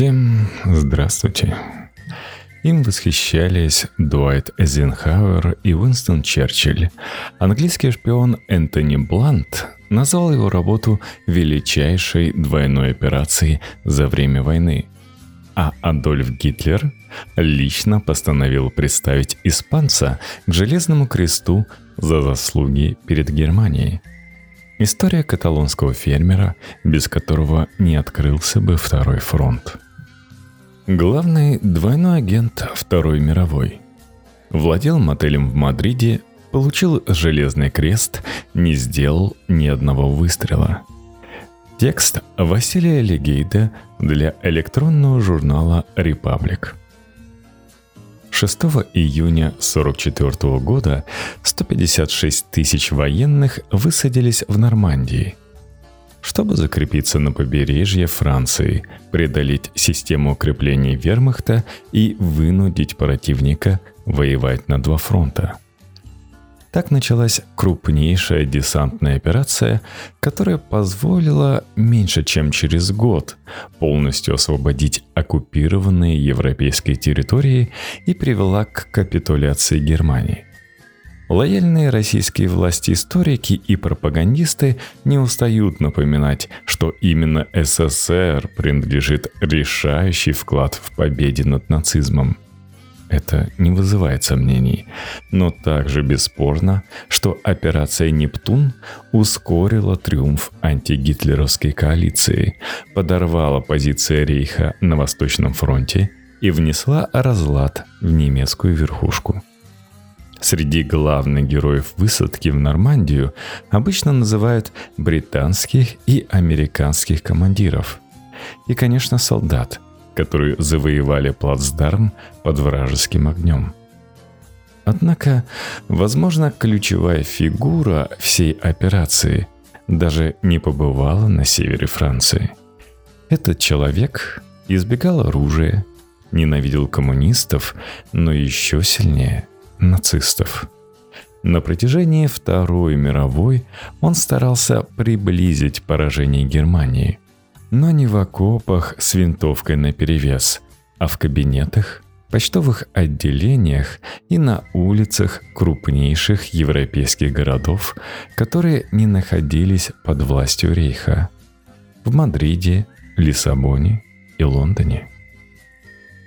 Всем здравствуйте. Им восхищались Дуайт Эйзенхауэр и Уинстон Черчилль. Английский шпион Энтони Блант назвал его работу величайшей двойной операцией за время войны. А Адольф Гитлер лично постановил представить испанца к Железному кресту за заслуги перед Германией. История каталонского фермера, без которого не открылся бы второй фронт. Главный двойной агент Второй мировой. Владел мотелем в Мадриде, получил железный крест, не сделал ни одного выстрела. Текст Василия Легейда для электронного журнала «Репаблик». 6 июня 1944 года 156 тысяч военных высадились в Нормандии, чтобы закрепиться на побережье Франции, преодолеть систему укреплений вермахта и вынудить противника воевать на два фронта – так началась крупнейшая десантная операция, которая позволила меньше чем через год полностью освободить оккупированные европейские территории и привела к капитуляции Германии. Лояльные российские власти-историки и пропагандисты не устают напоминать, что именно СССР принадлежит решающий вклад в победе над нацизмом – это не вызывает сомнений. Но также бесспорно, что операция «Нептун» ускорила триумф антигитлеровской коалиции, подорвала позиции Рейха на Восточном фронте и внесла разлад в немецкую верхушку. Среди главных героев высадки в Нормандию обычно называют британских и американских командиров. И, конечно, солдат – которые завоевали плацдарм под вражеским огнем. Однако, возможно, ключевая фигура всей операции даже не побывала на севере Франции. Этот человек избегал оружия, ненавидел коммунистов, но еще сильнее – нацистов. На протяжении Второй мировой он старался приблизить поражение Германии – но не в окопах с винтовкой наперевес, а в кабинетах, почтовых отделениях и на улицах крупнейших европейских городов, которые не находились под властью Рейха. В Мадриде, Лиссабоне и Лондоне.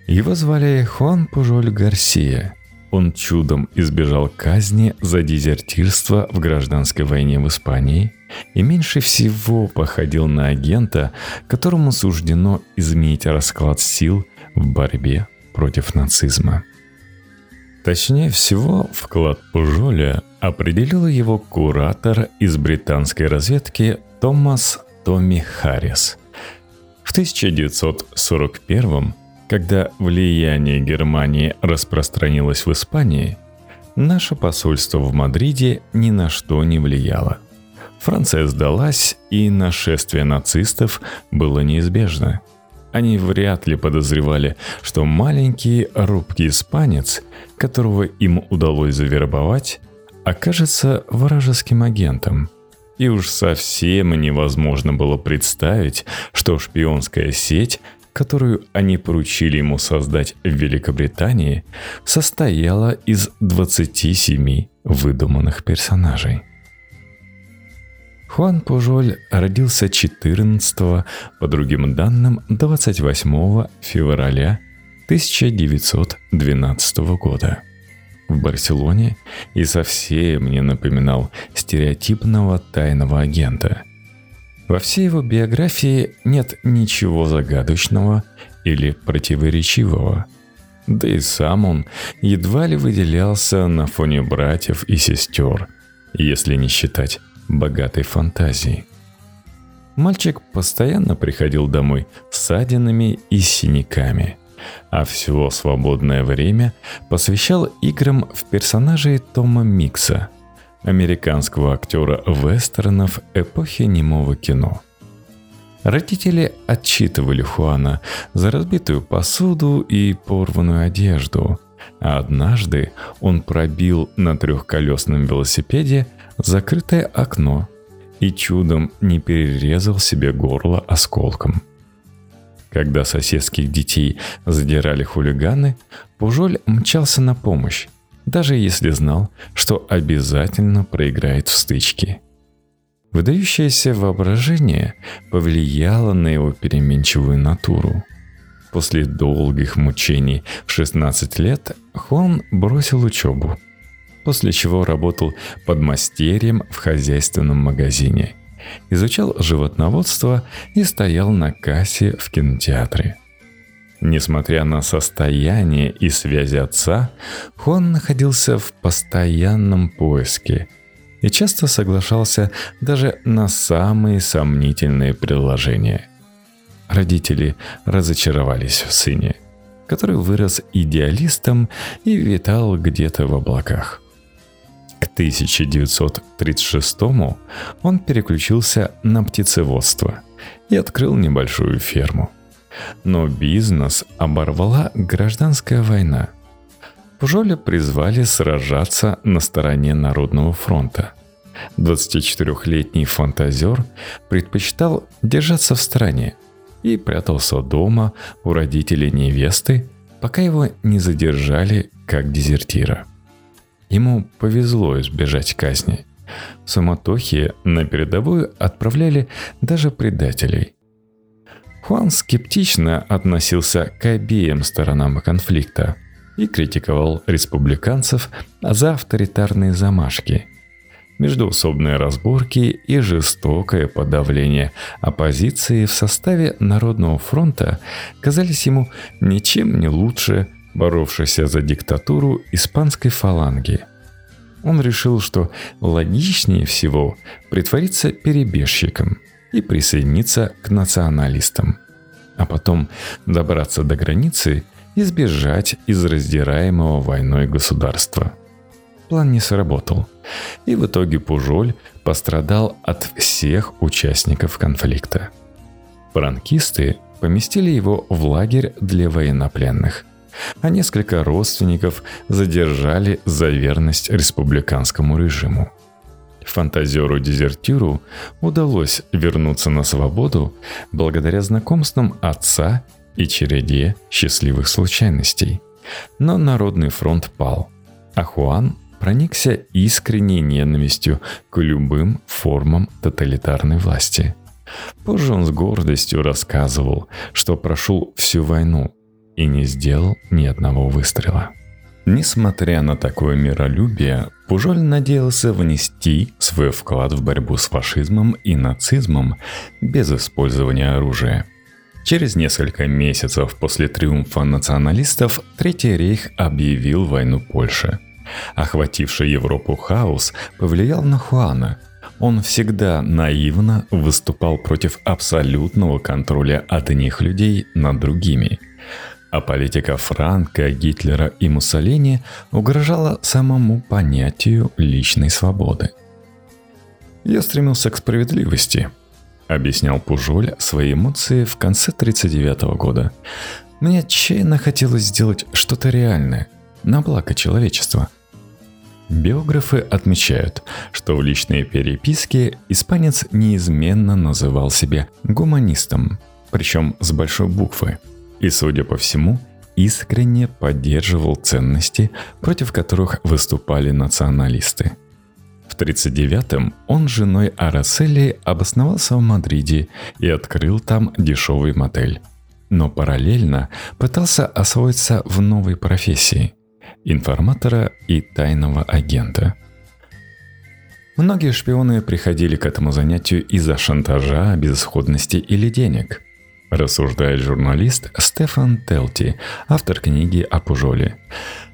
Его звали Хуан Пужоль Гарсия. Он чудом избежал казни за дезертирство в гражданской войне в Испании – и меньше всего походил на агента, которому суждено изменить расклад сил в борьбе против нацизма. Точнее всего, вклад Пужоля определил его куратор из британской разведки Томас Томми Харрис. В 1941 когда влияние Германии распространилось в Испании, наше посольство в Мадриде ни на что не влияло. Франция сдалась, и нашествие нацистов было неизбежно. Они вряд ли подозревали, что маленький робкий испанец, которого им удалось завербовать, окажется вражеским агентом. И уж совсем невозможно было представить, что шпионская сеть, которую они поручили ему создать в Великобритании, состояла из 27 выдуманных персонажей. Хуан Пужоль родился 14, по другим данным, 28 февраля 1912 года в Барселоне и совсем не напоминал стереотипного тайного агента. Во всей его биографии нет ничего загадочного или противоречивого. Да и сам он едва ли выделялся на фоне братьев и сестер, если не считать богатой фантазии. Мальчик постоянно приходил домой с ссадинами и синяками, а все свободное время посвящал играм в персонажей Тома Микса, американского актера вестернов эпохи немого кино. Родители отчитывали Хуана за разбитую посуду и порванную одежду, а однажды он пробил на трехколесном велосипеде закрытое окно и чудом не перерезал себе горло осколком. Когда соседских детей задирали хулиганы, Пужоль мчался на помощь, даже если знал, что обязательно проиграет в стычке. Выдающееся воображение повлияло на его переменчивую натуру. После долгих мучений в 16 лет Хуан бросил учебу, после чего работал под мастерьем в хозяйственном магазине, изучал животноводство и стоял на кассе в кинотеатре. Несмотря на состояние и связи отца, Хуан находился в постоянном поиске и часто соглашался даже на самые сомнительные предложения. Родители разочаровались в сыне, который вырос идеалистом и витал где-то в облаках. К 1936 он переключился на птицеводство и открыл небольшую ферму. Но бизнес оборвала гражданская война – Пужоля призвали сражаться на стороне Народного фронта. 24-летний фантазер предпочитал держаться в стороне и прятался дома у родителей невесты, пока его не задержали как дезертира. Ему повезло избежать казни. В суматохе на передовую отправляли даже предателей. Хуан скептично относился к обеим сторонам конфликта – и критиковал республиканцев за авторитарные замашки, междуусобные разборки и жестокое подавление оппозиции в составе Народного фронта казались ему ничем не лучше боровшейся за диктатуру испанской фаланги. Он решил, что логичнее всего притвориться перебежчиком и присоединиться к националистам, а потом добраться до границы избежать из раздираемого войной государства. План не сработал, и в итоге Пужоль пострадал от всех участников конфликта. Франкисты поместили его в лагерь для военнопленных, а несколько родственников задержали за верность республиканскому режиму. Фантазеру-дезертиру удалось вернуться на свободу благодаря знакомствам отца и череде счастливых случайностей. Но Народный фронт пал, а Хуан проникся искренней ненавистью к любым формам тоталитарной власти. Позже он с гордостью рассказывал, что прошел всю войну и не сделал ни одного выстрела. Несмотря на такое миролюбие, Пужоль надеялся внести свой вклад в борьбу с фашизмом и нацизмом без использования оружия – Через несколько месяцев после триумфа националистов Третий рейх объявил войну Польше. Охвативший Европу хаос повлиял на Хуана. Он всегда наивно выступал против абсолютного контроля одних людей над другими. А политика Франка, Гитлера и Муссолини угрожала самому понятию личной свободы. Я стремился к справедливости – объяснял Пужоль свои эмоции в конце 1939 года. Мне отчаянно хотелось сделать что-то реальное, на благо человечества. Биографы отмечают, что в личной переписке испанец неизменно называл себя гуманистом, причем с большой буквы, и, судя по всему, искренне поддерживал ценности, против которых выступали националисты – в 1939-м он с женой Арасели обосновался в Мадриде и открыл там дешевый мотель. Но параллельно пытался освоиться в новой профессии – информатора и тайного агента. Многие шпионы приходили к этому занятию из-за шантажа, безысходности или денег – рассуждает журналист Стефан Телти, автор книги о Пужоле.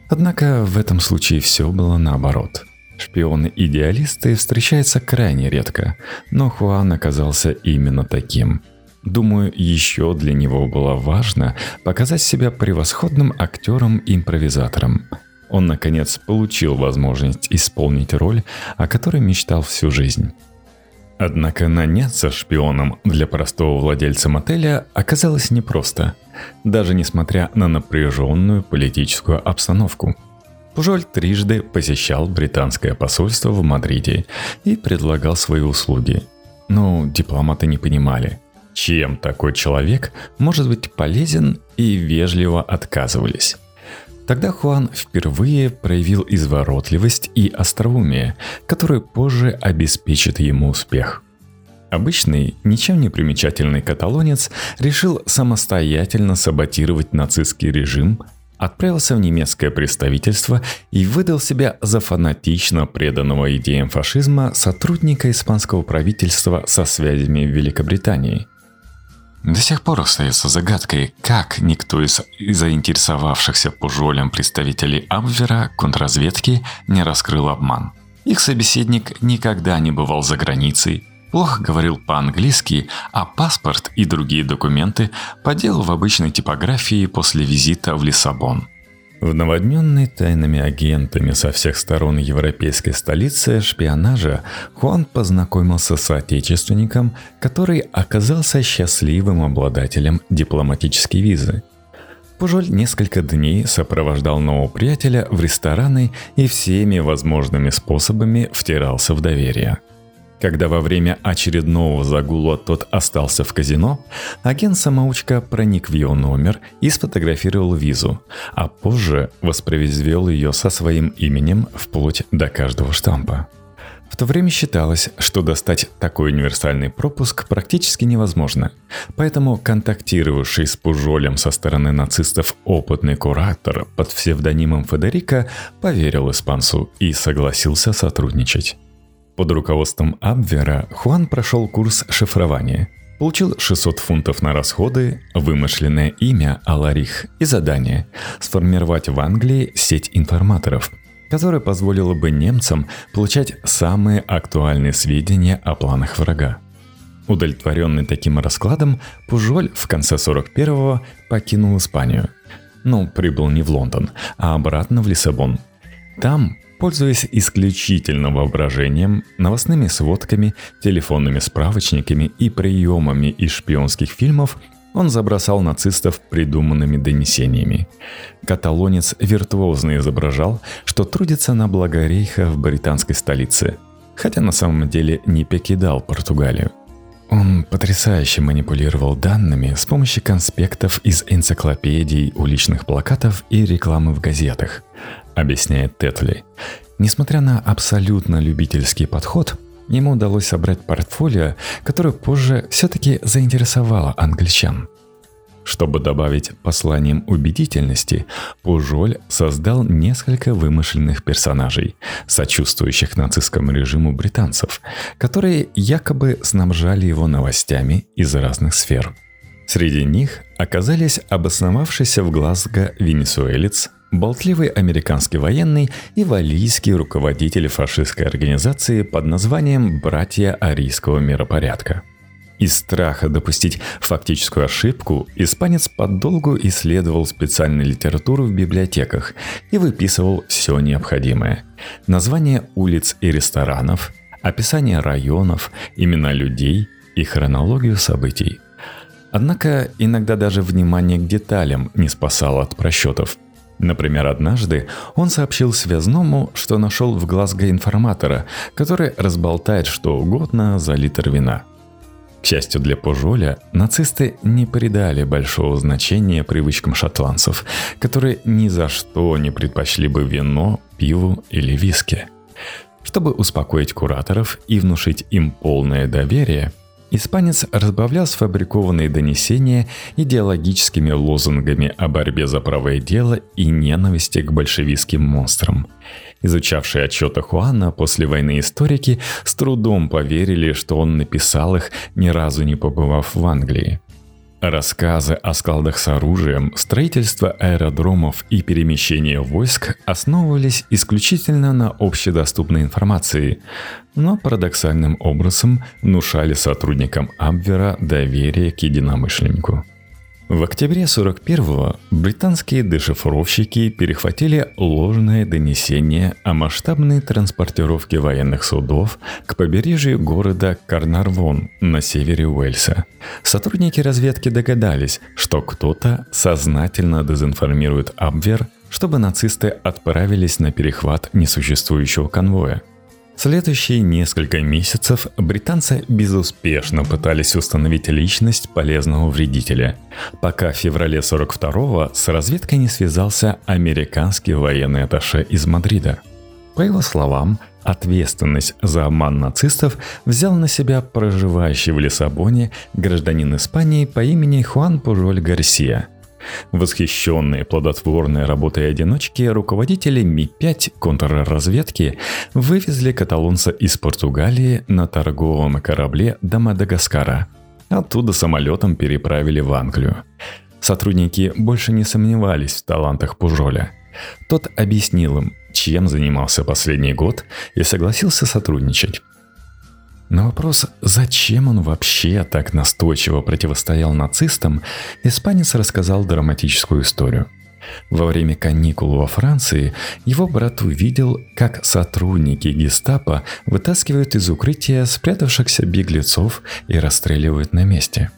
Однако в этом случае все было наоборот – Шпионы-идеалисты встречаются крайне редко, но Хуан оказался именно таким. Думаю, еще для него было важно показать себя превосходным актером-импровизатором. Он, наконец, получил возможность исполнить роль, о которой мечтал всю жизнь. Однако наняться шпионом для простого владельца мотеля оказалось непросто, даже несмотря на напряженную политическую обстановку – Пужоль трижды посещал британское посольство в Мадриде и предлагал свои услуги. Но дипломаты не понимали, чем такой человек может быть полезен и вежливо отказывались. Тогда Хуан впервые проявил изворотливость и остроумие, которые позже обеспечат ему успех. Обычный, ничем не примечательный каталонец решил самостоятельно саботировать нацистский режим, отправился в немецкое представительство и выдал себя за фанатично преданного идеям фашизма сотрудника испанского правительства со связями в Великобритании – до сих пор остается загадкой, как никто из заинтересовавшихся Пужолем представителей Абвера контрразведки не раскрыл обман. Их собеседник никогда не бывал за границей, плохо говорил по-английски, а паспорт и другие документы поделал в обычной типографии после визита в Лиссабон – в наводненной тайными агентами со всех сторон европейской столицы шпионажа Хуан познакомился с отечественником, который оказался счастливым обладателем дипломатической визы. Пужоль несколько дней сопровождал нового приятеля в рестораны и всеми возможными способами втирался в доверие – когда во время очередного загула тот остался в казино, агент-самоучка проник в его номер и сфотографировал визу, а позже воспроизвел ее со своим именем вплоть до каждого штампа. В то время считалось, что достать такой универсальный пропуск практически невозможно, поэтому контактировавший с Пужолем со стороны нацистов опытный куратор под псевдонимом Федерика поверил испанцу и согласился сотрудничать. Под руководством Абвера Хуан прошел курс шифрования. Получил 600 фунтов на расходы, вымышленное имя Аларих и задание – сформировать в Англии сеть информаторов, которая позволила бы немцам получать самые актуальные сведения о планах врага. Удовлетворенный таким раскладом, Пужоль в конце 41-го покинул Испанию. Но прибыл не в Лондон, а обратно в Лиссабон. Там Пользуясь исключительно воображением, новостными сводками, телефонными справочниками и приемами из шпионских фильмов, он забросал нацистов придуманными донесениями. Каталонец виртуозно изображал, что трудится на благо рейха в британской столице, хотя на самом деле не покидал Португалию. Он потрясающе манипулировал данными с помощью конспектов из энциклопедий, уличных плакатов и рекламы в газетах, объясняет Тетли. Несмотря на абсолютно любительский подход, ему удалось собрать портфолио, которое позже все-таки заинтересовало англичан. Чтобы добавить посланием убедительности, Пужоль создал несколько вымышленных персонажей, сочувствующих нацистскому режиму британцев, которые якобы снабжали его новостями из разных сфер. Среди них оказались обосновавшийся в Глазго венесуэлец, болтливый американский военный и валийский руководитель фашистской организации под названием «Братья Арийского миропорядка». Из страха допустить фактическую ошибку испанец подолгу исследовал специальную литературу в библиотеках и выписывал все необходимое. Названия улиц и ресторанов, описание районов, имена людей и хронологию событий. Однако иногда даже внимание к деталям не спасало от просчетов – Например, однажды он сообщил связному, что нашел в Глазго информатора, который разболтает что угодно за литр вина. К счастью для Пожоля, нацисты не придали большого значения привычкам шотландцев, которые ни за что не предпочли бы вино, пиву или виски. Чтобы успокоить кураторов и внушить им полное доверие, Испанец разбавлял сфабрикованные донесения идеологическими лозунгами о борьбе за правое дело и ненависти к большевистским монстрам. Изучавшие отчеты Хуана после войны историки с трудом поверили, что он написал их, ни разу не побывав в Англии. Рассказы о складах с оружием, строительство аэродромов и перемещение войск основывались исключительно на общедоступной информации, но парадоксальным образом внушали сотрудникам Абвера доверие к единомышленнику. В октябре 41-го британские дешифровщики перехватили ложное донесение о масштабной транспортировке военных судов к побережью города Карнарвон на севере Уэльса. Сотрудники разведки догадались, что кто-то сознательно дезинформирует Абвер, чтобы нацисты отправились на перехват несуществующего конвоя – Следующие несколько месяцев британцы безуспешно пытались установить личность полезного вредителя, пока в феврале 42-го с разведкой не связался американский военный атташе из Мадрида. По его словам, ответственность за обман нацистов взял на себя проживающий в Лиссабоне гражданин Испании по имени Хуан Пужоль Гарсия – Восхищенные плодотворной работой одиночки, руководители Ми-5 контрразведки вывезли каталонца из Португалии на торговом корабле до Мадагаскара. Оттуда самолетом переправили в Англию. Сотрудники больше не сомневались в талантах Пужоля. Тот объяснил им, чем занимался последний год, и согласился сотрудничать. На вопрос, зачем он вообще так настойчиво противостоял нацистам, испанец рассказал драматическую историю. Во время каникул во Франции его брат увидел, как сотрудники гестапо вытаскивают из укрытия спрятавшихся беглецов и расстреливают на месте.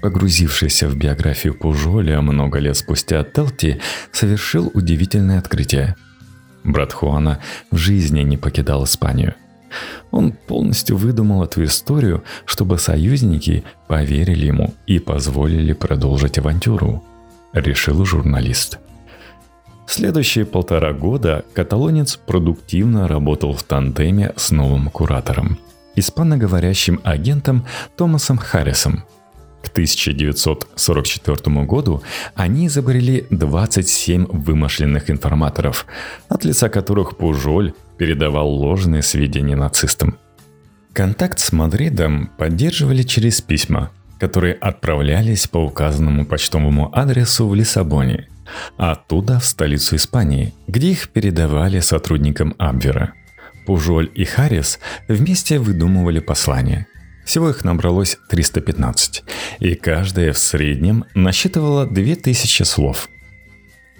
Погрузившийся в биографию Пужоля много лет спустя Телти совершил удивительное открытие. Брат Хуана в жизни не покидал Испанию – он полностью выдумал эту историю, чтобы союзники поверили ему и позволили продолжить авантюру, решил журналист. Следующие полтора года каталонец продуктивно работал в тандеме с новым куратором, испаноговорящим агентом Томасом Харрисом. К 1944 году они изобрели 27 вымышленных информаторов, от лица которых Пужоль передавал ложные сведения нацистам. Контакт с Мадридом поддерживали через письма, которые отправлялись по указанному почтовому адресу в Лиссабоне, а оттуда в столицу Испании, где их передавали сотрудникам Абвера. Пужоль и Харрис вместе выдумывали послания. Всего их набралось 315, и каждая в среднем насчитывала 2000 слов –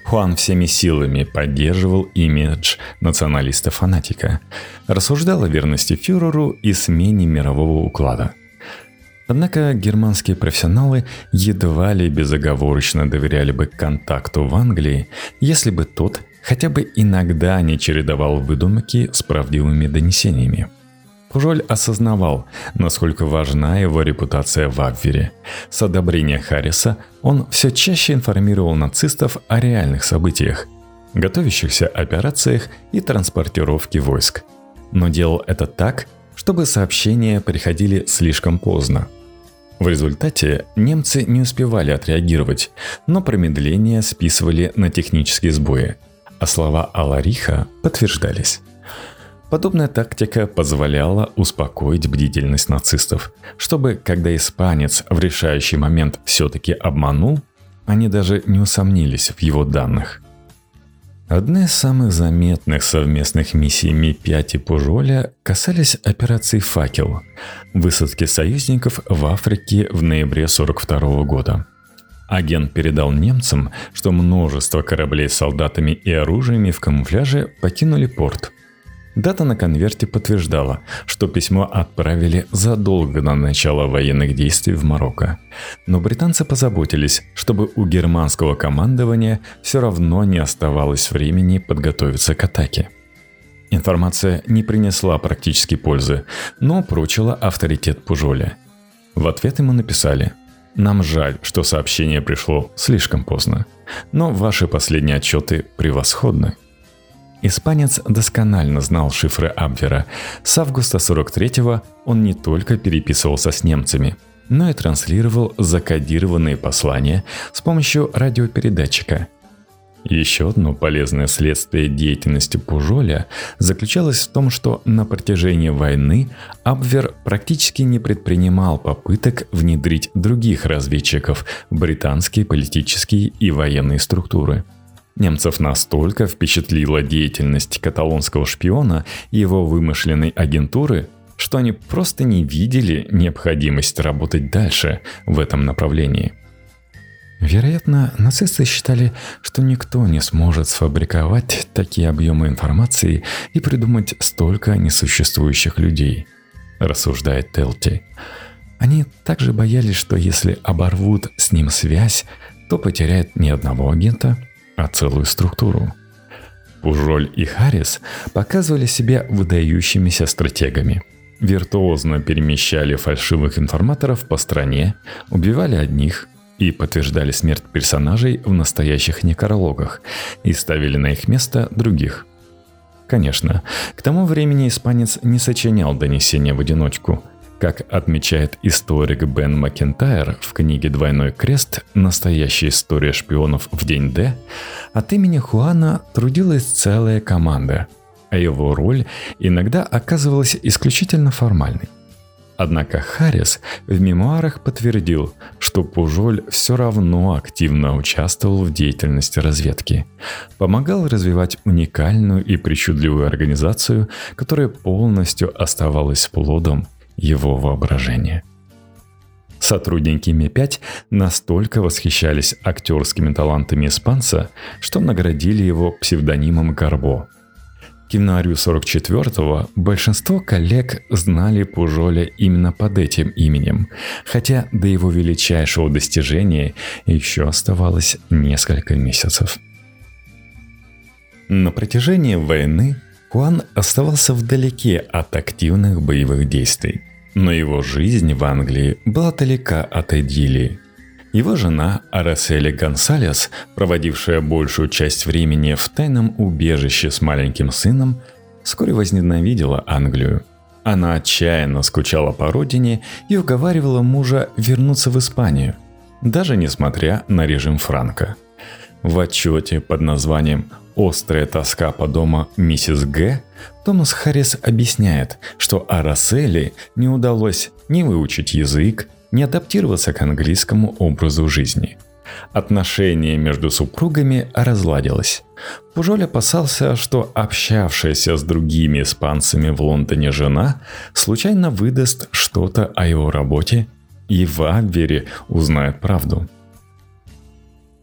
Хуан всеми силами поддерживал имидж националиста-фанатика, рассуждал о верности фюреру и смене мирового уклада. Однако германские профессионалы едва ли безоговорочно доверяли бы контакту в Англии, если бы тот хотя бы иногда не чередовал выдумки с правдивыми донесениями – Пужоль осознавал, насколько важна его репутация в Абвере. С одобрения Харриса он все чаще информировал нацистов о реальных событиях, готовящихся операциях и транспортировке войск. Но делал это так, чтобы сообщения приходили слишком поздно. В результате немцы не успевали отреагировать, но промедление списывали на технические сбои, а слова Алариха подтверждались. Подобная тактика позволяла успокоить бдительность нацистов, чтобы, когда испанец в решающий момент все-таки обманул, они даже не усомнились в его данных. Одна из самых заметных совместных миссий Ми-5 и Пужоля касались операции «Факел» – высадки союзников в Африке в ноябре 1942 года. Агент передал немцам, что множество кораблей с солдатами и оружиями в камуфляже покинули порт – Дата на конверте подтверждала, что письмо отправили задолго до начала военных действий в Марокко. Но британцы позаботились, чтобы у германского командования все равно не оставалось времени подготовиться к атаке. Информация не принесла практически пользы, но прочила авторитет Пужоля. В ответ ему написали «Нам жаль, что сообщение пришло слишком поздно, но ваши последние отчеты превосходны». Испанец досконально знал шифры Абвера. С августа 43-го он не только переписывался с немцами, но и транслировал закодированные послания с помощью радиопередатчика. Еще одно полезное следствие деятельности Пужоля заключалось в том, что на протяжении войны Абвер практически не предпринимал попыток внедрить других разведчиков в британские политические и военные структуры – Немцев настолько впечатлила деятельность каталонского шпиона и его вымышленной агентуры, что они просто не видели необходимость работать дальше в этом направлении. Вероятно, нацисты считали, что никто не сможет сфабриковать такие объемы информации и придумать столько несуществующих людей, рассуждает Телти. Они также боялись, что если оборвут с ним связь, то потеряют не одного агента, а целую структуру. Пужоль и Харрис показывали себя выдающимися стратегами. Виртуозно перемещали фальшивых информаторов по стране, убивали одних и подтверждали смерть персонажей в настоящих некрологах и ставили на их место других. Конечно, к тому времени испанец не сочинял донесения в одиночку – как отмечает историк Бен Макентайр в книге «Двойной крест. Настоящая история шпионов в день Д», от имени Хуана трудилась целая команда, а его роль иногда оказывалась исключительно формальной. Однако Харрис в мемуарах подтвердил, что Пужоль все равно активно участвовал в деятельности разведки. Помогал развивать уникальную и причудливую организацию, которая полностью оставалась плодом его воображения. Сотрудники Ми-5 настолько восхищались актерскими талантами испанца, что наградили его псевдонимом Горбо. К январю 44-го большинство коллег знали Пужоля именно под этим именем, хотя до его величайшего достижения еще оставалось несколько месяцев. На протяжении войны Хуан оставался вдалеке от активных боевых действий. Но его жизнь в Англии была далека от идиллии. Его жена Арасели Гонсалес, проводившая большую часть времени в тайном убежище с маленьким сыном, вскоре возненавидела Англию. Она отчаянно скучала по родине и уговаривала мужа вернуться в Испанию, даже несмотря на режим Франка. В отчете под названием «Острая тоска по дому миссис Г» Томас Харрис объясняет, что Арасели не удалось ни выучить язык, ни адаптироваться к английскому образу жизни. Отношение между супругами разладилось. Пужоль опасался, что общавшаяся с другими испанцами в Лондоне жена случайно выдаст что-то о его работе и в Абвере узнает правду.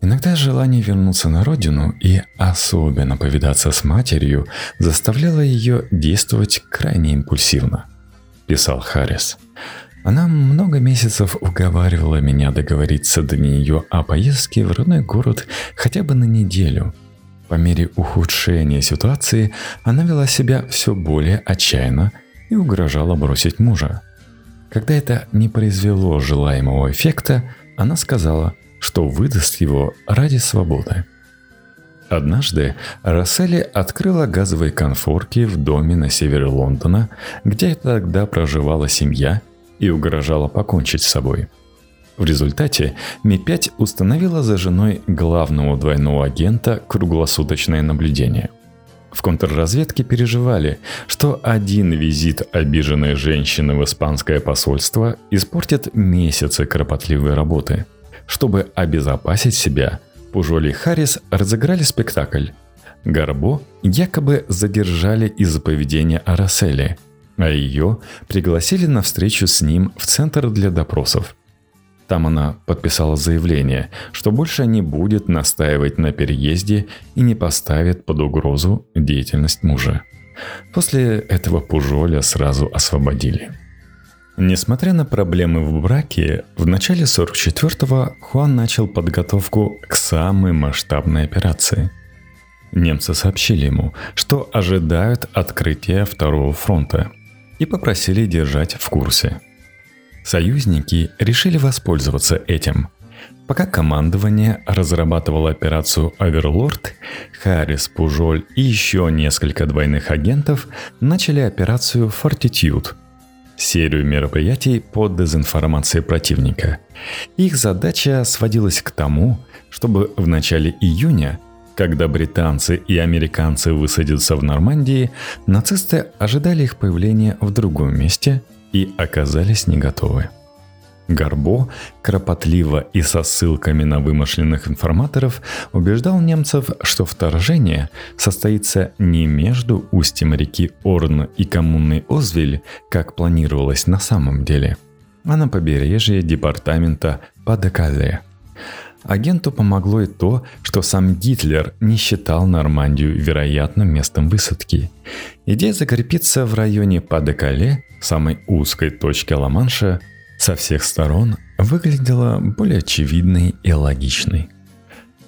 Иногда желание вернуться на родину и особенно повидаться с матерью заставляло ее действовать крайне импульсивно, писал Харрис. Она много месяцев уговаривала меня договориться до нее о поездке в родной город хотя бы на неделю. По мере ухудшения ситуации она вела себя все более отчаянно и угрожала бросить мужа. Когда это не произвело желаемого эффекта, она сказала – что выдаст его ради свободы. Однажды Расселли открыла газовые конфорки в доме на севере Лондона, где тогда проживала семья и угрожала покончить с собой. В результате Ми-5 установила за женой главного двойного агента круглосуточное наблюдение. В контрразведке переживали, что один визит обиженной женщины в испанское посольство испортит месяцы кропотливой работы – чтобы обезопасить себя, Пужоли и Харрис разыграли спектакль. Горбо якобы задержали из-за поведения Арасели, а ее пригласили на встречу с ним в центр для допросов. Там она подписала заявление, что больше не будет настаивать на переезде и не поставит под угрозу деятельность мужа. После этого Пужоля сразу освободили. Несмотря на проблемы в браке, в начале 44-го Хуан начал подготовку к самой масштабной операции. Немцы сообщили ему, что ожидают открытия второго фронта и попросили держать в курсе. Союзники решили воспользоваться этим. Пока командование разрабатывало операцию «Оверлорд», Харрис, Пужоль и еще несколько двойных агентов начали операцию «Фортитюд», серию мероприятий по дезинформации противника. Их задача сводилась к тому, чтобы в начале июня, когда британцы и американцы высадятся в Нормандии, нацисты ожидали их появления в другом месте и оказались не готовы. Горбо кропотливо и со ссылками на вымышленных информаторов убеждал немцев, что вторжение состоится не между устьем реки Орн и коммуной Озвиль, как планировалось на самом деле, а на побережье департамента Падекале. Агенту помогло и то, что сам Гитлер не считал Нормандию вероятным местом высадки. Идея закрепиться в районе Падекале, самой узкой точке Ла-Манша, со всех сторон выглядела более очевидной и логичной.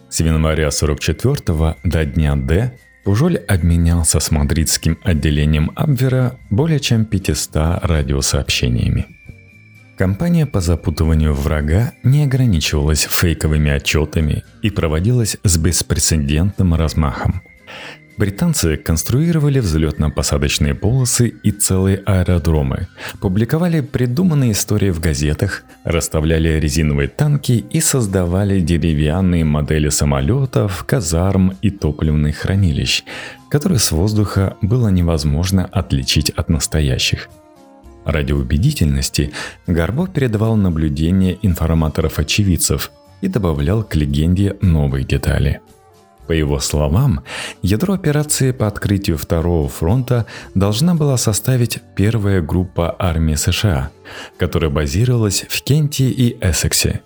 С января 44 до дня Д Пужоль обменялся с мадридским отделением Абвера более чем 500 радиосообщениями. Компания по запутыванию врага не ограничивалась фейковыми отчетами и проводилась с беспрецедентным размахом. Британцы конструировали взлетно-посадочные полосы и целые аэродромы, публиковали придуманные истории в газетах, расставляли резиновые танки и создавали деревянные модели самолетов, казарм и топливных хранилищ, которые с воздуха было невозможно отличить от настоящих. Ради убедительности Гарбо передавал наблюдения информаторов-очевидцев и добавлял к легенде новые детали – по его словам, ядро операции по открытию Второго фронта должна была составить первая группа армии США, которая базировалась в Кенте и Эссексе.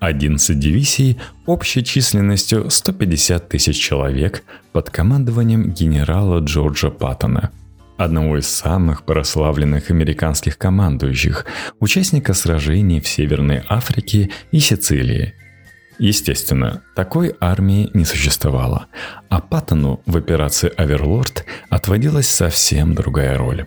11 дивизий общей численностью 150 тысяч человек под командованием генерала Джорджа Паттона – одного из самых прославленных американских командующих, участника сражений в Северной Африке и Сицилии – Естественно, такой армии не существовало, а Паттону в операции «Аверлорд» отводилась совсем другая роль.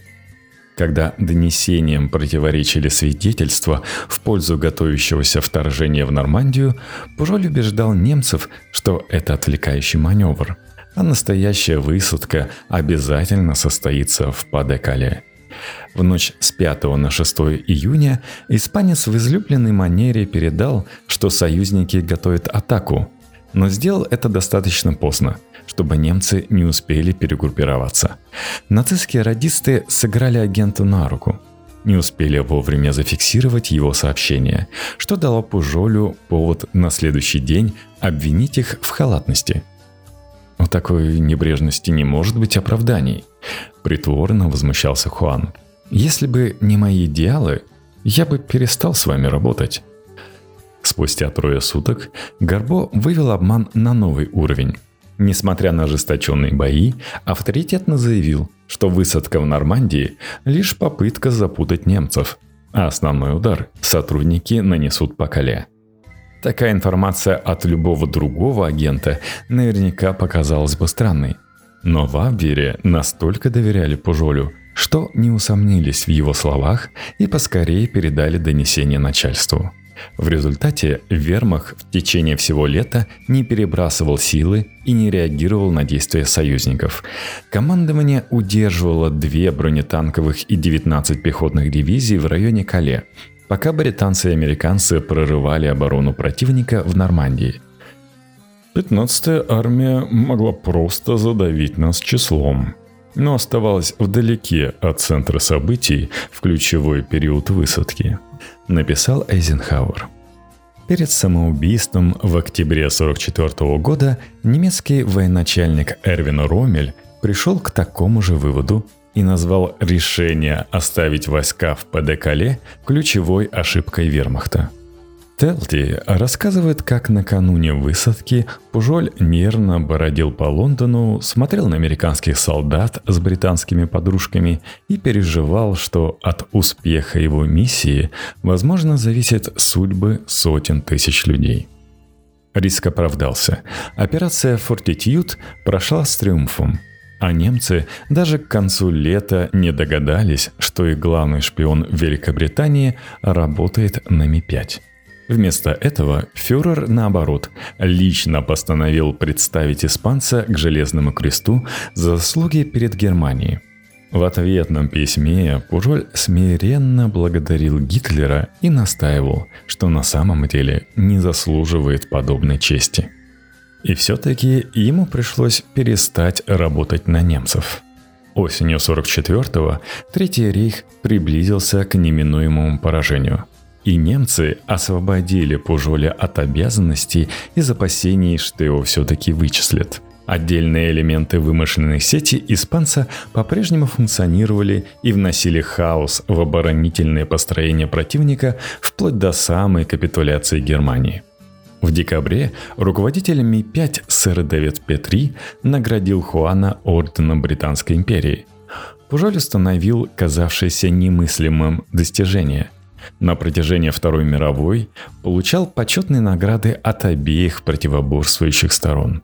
Когда донесениям противоречили свидетельства в пользу готовящегося вторжения в Нормандию, Пужоль убеждал немцев, что это отвлекающий маневр, а настоящая высадка обязательно состоится в Падекале – в ночь с 5 на 6 июня испанец в излюбленной манере передал, что союзники готовят атаку, но сделал это достаточно поздно, чтобы немцы не успели перегруппироваться. Нацистские радисты сыграли агенту на руку – не успели вовремя зафиксировать его сообщение, что дало Пужолю повод на следующий день обвинить их в халатности. У такой небрежности не может быть оправданий. Притворно возмущался Хуан. Если бы не мои идеалы, я бы перестал с вами работать. Спустя трое суток Гарбо вывел обман на новый уровень. Несмотря на ожесточенные бои, авторитетно заявил, что высадка в Нормандии – лишь попытка запутать немцев, а основной удар сотрудники нанесут по Кале. Такая информация от любого другого агента наверняка показалась бы странной. Но в Абвере настолько доверяли Пужолю, что не усомнились в его словах и поскорее передали донесение начальству. В результате Вермах в течение всего лета не перебрасывал силы и не реагировал на действия союзников. Командование удерживало две бронетанковых и 19 пехотных дивизий в районе Кале, пока британцы и американцы прорывали оборону противника в Нормандии. 15-я армия могла просто задавить нас числом, но оставалась вдалеке от центра событий в ключевой период высадки, написал Эйзенхауэр. Перед самоубийством в октябре 1944 года немецкий военачальник Эрвин Ромель пришел к такому же выводу и назвал решение оставить войска в ПДКале ключевой ошибкой вермахта – Телти рассказывает, как накануне высадки Пужоль нервно бородил по Лондону, смотрел на американских солдат с британскими подружками и переживал, что от успеха его миссии, возможно, зависят судьбы сотен тысяч людей. Риск оправдался. Операция «Фортитьюд» прошла с триумфом, а немцы даже к концу лета не догадались, что их главный шпион Великобритании работает на Ми-5. Вместо этого фюрер, наоборот, лично постановил представить испанца к Железному кресту за заслуги перед Германией. В ответном письме Пужоль смиренно благодарил Гитлера и настаивал, что на самом деле не заслуживает подобной чести. И все-таки ему пришлось перестать работать на немцев. Осенью 44-го Третий рейх приблизился к неминуемому поражению – и немцы освободили Пужоля от обязанностей из опасений, что его все-таки вычислят. Отдельные элементы вымышленной сети испанца по-прежнему функционировали и вносили хаос в оборонительное построение противника вплоть до самой капитуляции Германии. В декабре руководитель Ми-5 сэр Дэвид Петри наградил Хуана орденом Британской империи. Пужоль установил казавшееся немыслимым достижение – на протяжении Второй мировой получал почетные награды от обеих противоборствующих сторон.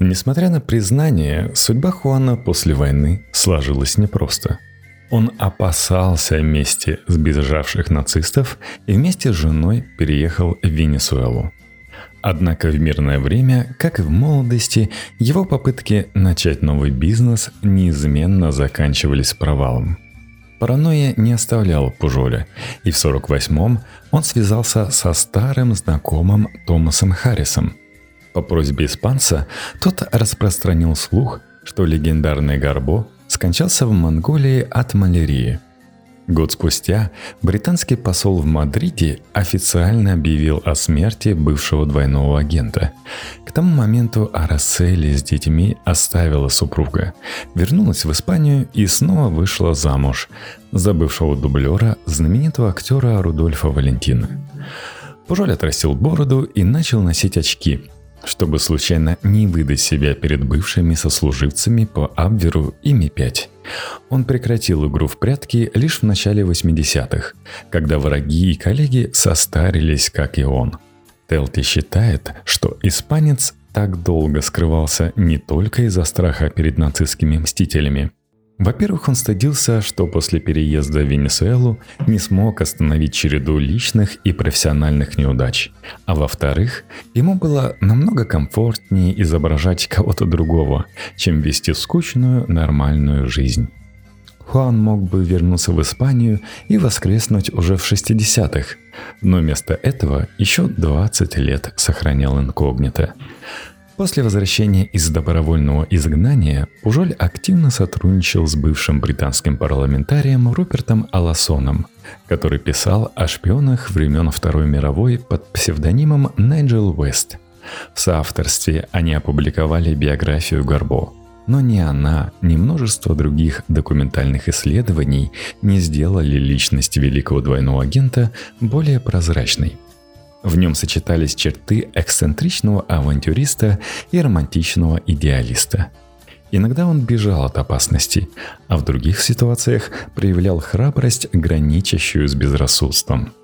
Несмотря на признание, судьба Хуана после войны сложилась непросто. Он опасался мести сбежавших нацистов и вместе с женой переехал в Венесуэлу. Однако в мирное время, как и в молодости, его попытки начать новый бизнес неизменно заканчивались провалом. Паранойя не оставляла Пужоля, и в 48-м он связался со старым знакомым Томасом Харрисом. По просьбе испанца тот распространил слух, что легендарный Гарбо скончался в Монголии от малярии – Год спустя британский посол в Мадриде официально объявил о смерти бывшего двойного агента. К тому моменту Арасели с детьми оставила супруга, вернулась в Испанию и снова вышла замуж за бывшего дублера знаменитого актера Рудольфа Валентина. Пужоль отрастил бороду и начал носить очки – чтобы случайно не выдать себя перед бывшими сослуживцами по Абверу и Ми-5. Он прекратил игру в прятки лишь в начале 80-х, когда враги и коллеги состарились, как и он. Телти считает, что испанец так долго скрывался не только из-за страха перед нацистскими мстителями – во-первых, он стыдился, что после переезда в Венесуэлу не смог остановить череду личных и профессиональных неудач. А во-вторых, ему было намного комфортнее изображать кого-то другого, чем вести скучную, нормальную жизнь. Хуан мог бы вернуться в Испанию и воскреснуть уже в 60-х, но вместо этого еще 20 лет сохранял инкогнито. После возвращения из добровольного изгнания Пужоль активно сотрудничал с бывшим британским парламентарием Рупертом Аласоном, который писал о шпионах времен Второй мировой под псевдонимом Найджел Уэст. В соавторстве они опубликовали биографию Горбо, но ни она, ни множество других документальных исследований не сделали личность великого двойного агента более прозрачной – в нем сочетались черты эксцентричного авантюриста и романтичного идеалиста. Иногда он бежал от опасности, а в других ситуациях проявлял храбрость, граничащую с безрассудством.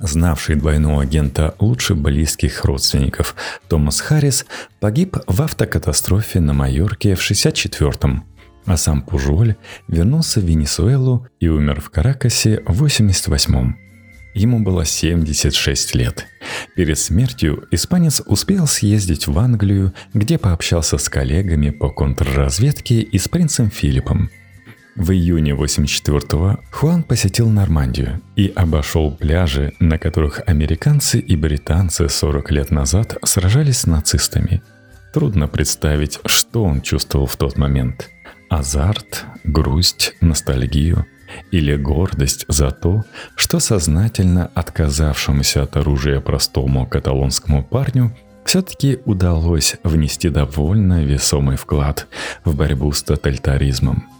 Знавший двойного агента лучше близких родственников, Томас Харрис погиб в автокатастрофе на Майорке в 64-м, а сам Пужоль вернулся в Венесуэлу и умер в Каракасе в 88-м. Ему было 76 лет. Перед смертью испанец успел съездить в Англию, где пообщался с коллегами по контрразведке и с принцем Филиппом. В июне 84-го Хуан посетил Нормандию и обошел пляжи, на которых американцы и британцы 40 лет назад сражались с нацистами. Трудно представить, что он чувствовал в тот момент. Азарт, грусть, ностальгию – или гордость за то, что сознательно отказавшемуся от оружия простому каталонскому парню все-таки удалось внести довольно весомый вклад в борьбу с тоталитаризмом –